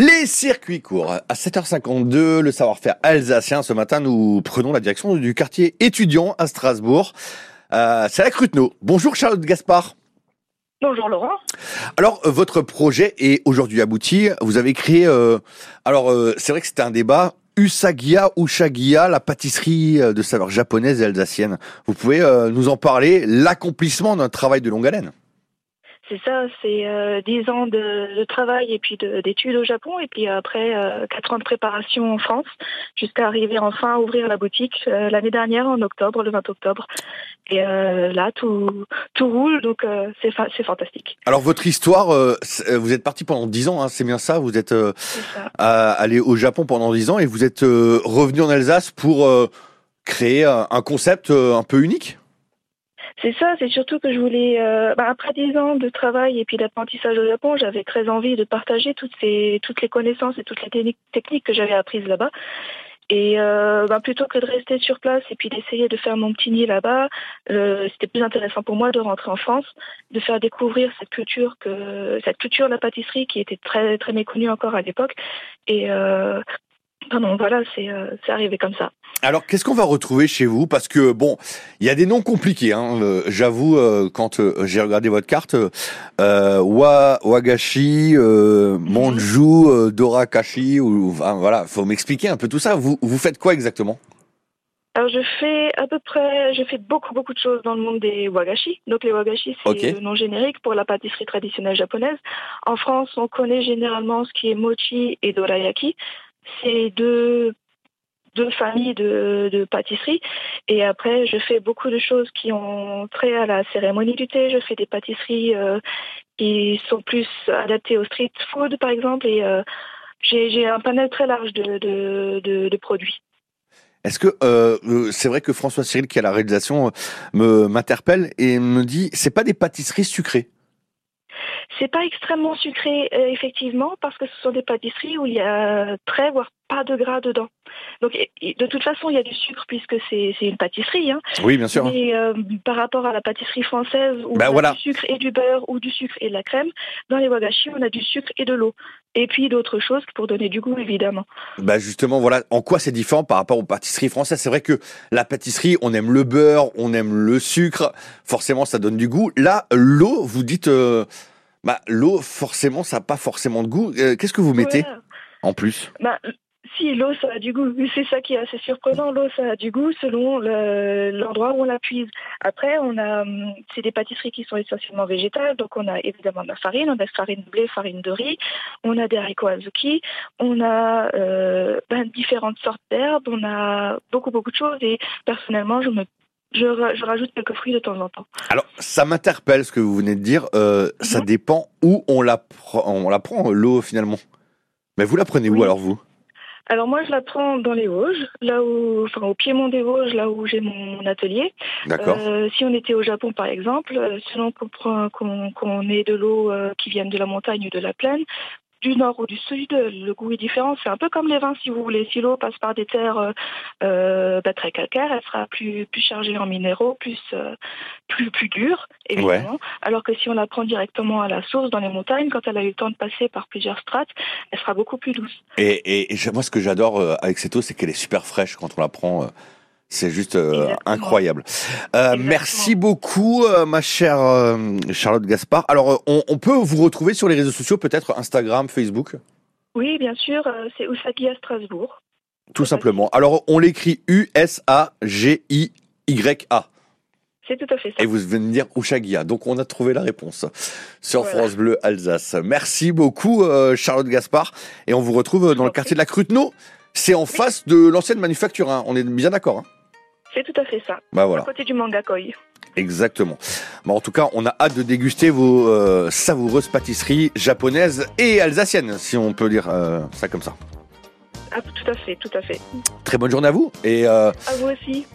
Les circuits courts. À 7h52, le savoir-faire alsacien. Ce matin, nous prenons la direction du quartier étudiant à Strasbourg. Euh, c'est la Cruteno. Bonjour Charlotte Gaspard. Bonjour Laurent. Alors, euh, votre projet est aujourd'hui abouti. Vous avez créé, euh, alors euh, c'est vrai que c'était un débat, Usagia ou Shagia, la pâtisserie euh, de saveur japonaise et alsacienne. Vous pouvez euh, nous en parler, l'accomplissement d'un travail de longue haleine. C'est ça, c'est euh, 10 ans de, de travail et puis de- d'études au Japon et puis après euh, 4 ans de préparation en France jusqu'à arriver enfin à ouvrir la boutique euh, l'année dernière en octobre, le 20 octobre. Et euh, là, tout, tout roule, donc euh, c'est fa- c'est fantastique. Alors, votre histoire, vous êtes parti pendant 10 ans, hein, c'est bien ça Vous êtes ça. allé au Japon pendant 10 ans et vous êtes revenu en Alsace pour créer un, concept un peu unique? C'est ça, c'est surtout que je voulais, euh, bah, après 10 ans de travail et puis d'apprentissage au Japon, j'avais très envie de partager toutes, ces, toutes les connaissances et toutes les techniques, que j'avais apprises là-bas. Et euh, bah, plutôt que de rester sur place et puis d'essayer de faire mon petit nid là-bas, euh, c'était plus intéressant pour moi de rentrer en France, de faire découvrir cette culture que cette culture de la pâtisserie qui était très très méconnue encore à l'époque. Et euh, voilà, euh, c'est arrivé comme ça. Alors, qu'est-ce qu'on va retrouver chez vous? Parce que, bon, il y a des noms compliqués. Hein. euh, J'avoue, euh, quand euh, j'ai regardé votre carte, euh, Wa, Wagashi, euh, Monju, euh, Dorakashi, ou, enfin, voilà, faut m'expliquer un peu tout ça. Vous, vous faites quoi exactement? Alors je fais à peu près, je fais beaucoup beaucoup de choses dans le monde des wagashi. Donc les wagashi c'est Ok. le nom générique pour la pâtisserie traditionnelle japonaise. En France, on connaît généralement ce qui est mochi et dorayaki. C'est deux deux familles de, de pâtisseries. Et après, je fais beaucoup de choses qui ont trait à la cérémonie du thé. Je fais des pâtisseries euh, qui sont plus adaptées au street food, par exemple. Et euh, j'ai un panel très large de, produits. Est-ce que euh, c'est vrai que François Cyril, qui a la réalisation, me m'interpelle et me dit, c'est pas des pâtisseries sucrées C'est pas extrêmement sucré, euh, effectivement, parce que ce sont des pâtisseries où il y a très, voire pas de gras dedans. Donc, de toute façon, il y a du sucre puisque c'est c'est une pâtisserie. Hein. Oui, bien sûr. Mais euh, par rapport à la pâtisserie française où Bah on a du sucre et du beurre ou du sucre et de la crème, dans les wagashi, on a du sucre et de l'eau. Et puis d'autres choses pour donner du goût, évidemment. Bah justement, voilà, en quoi c'est différent par rapport aux pâtisseries françaises C'est vrai que la pâtisserie, on aime le beurre, on aime le sucre, forcément ça donne du goût. Là, l'eau, vous dites, euh, bah l'eau, forcément, ça n'a pas forcément de goût. Euh, Qu'est-ce que vous mettez Voilà. en plus? Bah, si, l'eau, ça a du goût. C'est ça qui est assez surprenant. L'eau, ça a du goût selon le- l'endroit où on la puise. Après, on a, hum, c'est des pâtisseries qui sont essentiellement végétales. Donc, on a évidemment de la farine, on a de la farine de blé, farine de riz, on a des haricots azuki, on a euh, ben, différentes sortes d'herbes, on a beaucoup, beaucoup de choses. Et personnellement, je me je, je rajoute quelques fruits de temps en temps. Alors, ça m'interpelle ce que vous venez de dire. euh, Ça Mhm. dépend où on la, prend, on la prend, l'eau, finalement. Mais vous la prenez où alors, vous? Alors moi, je la prends dans les Vosges, là où, enfin au piémont des Vosges, là où j'ai mon atelier. D'accord. Euh, si on était au Japon, par exemple, euh, selon qu'on qu'on qu'on ait de l'eau euh, qui vienne de la montagne ou de la plaine, du nord ou du sud, le goût est différent. C'est un peu comme les vins, si vous voulez. Si l'eau passe par des terres euh, euh, bah, très calcaires, elle sera plus plus chargée en minéraux, plus euh, plus plus dure, évidemment. Alors que si on la prend directement à la source dans les montagnes, quand elle a eu le temps de passer par plusieurs strates, elle sera beaucoup plus douce. Et, et, moi, ce que j'adore avec cette eau, c'est qu'elle est super fraîche quand on la prend. C'est juste euh, incroyable. Euh, merci beaucoup, euh, ma chère Charlotte Gaspard. Alors, on, on peut vous retrouver sur les réseaux sociaux, peut-être Instagram, Facebook, Oui, bien sûr, c'est Usagi à Strasbourg. tout simplement. Alors, on l'écrit U-S-A-G-I-Y-A. C'est tout à fait ça. Et vous venez de dire Ushagia. Donc, on a trouvé la réponse sur Voilà. France Bleu Alsace. Merci beaucoup, Charlotte Gaspard. Et on vous retrouve dans le quartier de la Cruteno. C'est en face de l'ancienne manufacture. hein. On est bien d'accord. Hein C'est tout à fait ça. bah voilà. À côté du manga koi. Exactement. Bon, en tout cas, on a hâte de déguster vos euh, savoureuses pâtisseries japonaises et alsaciennes, si on peut dire euh, ça comme ça. Ah, tout à fait, tout à fait. Très bonne journée à vous et euh, À vous aussi.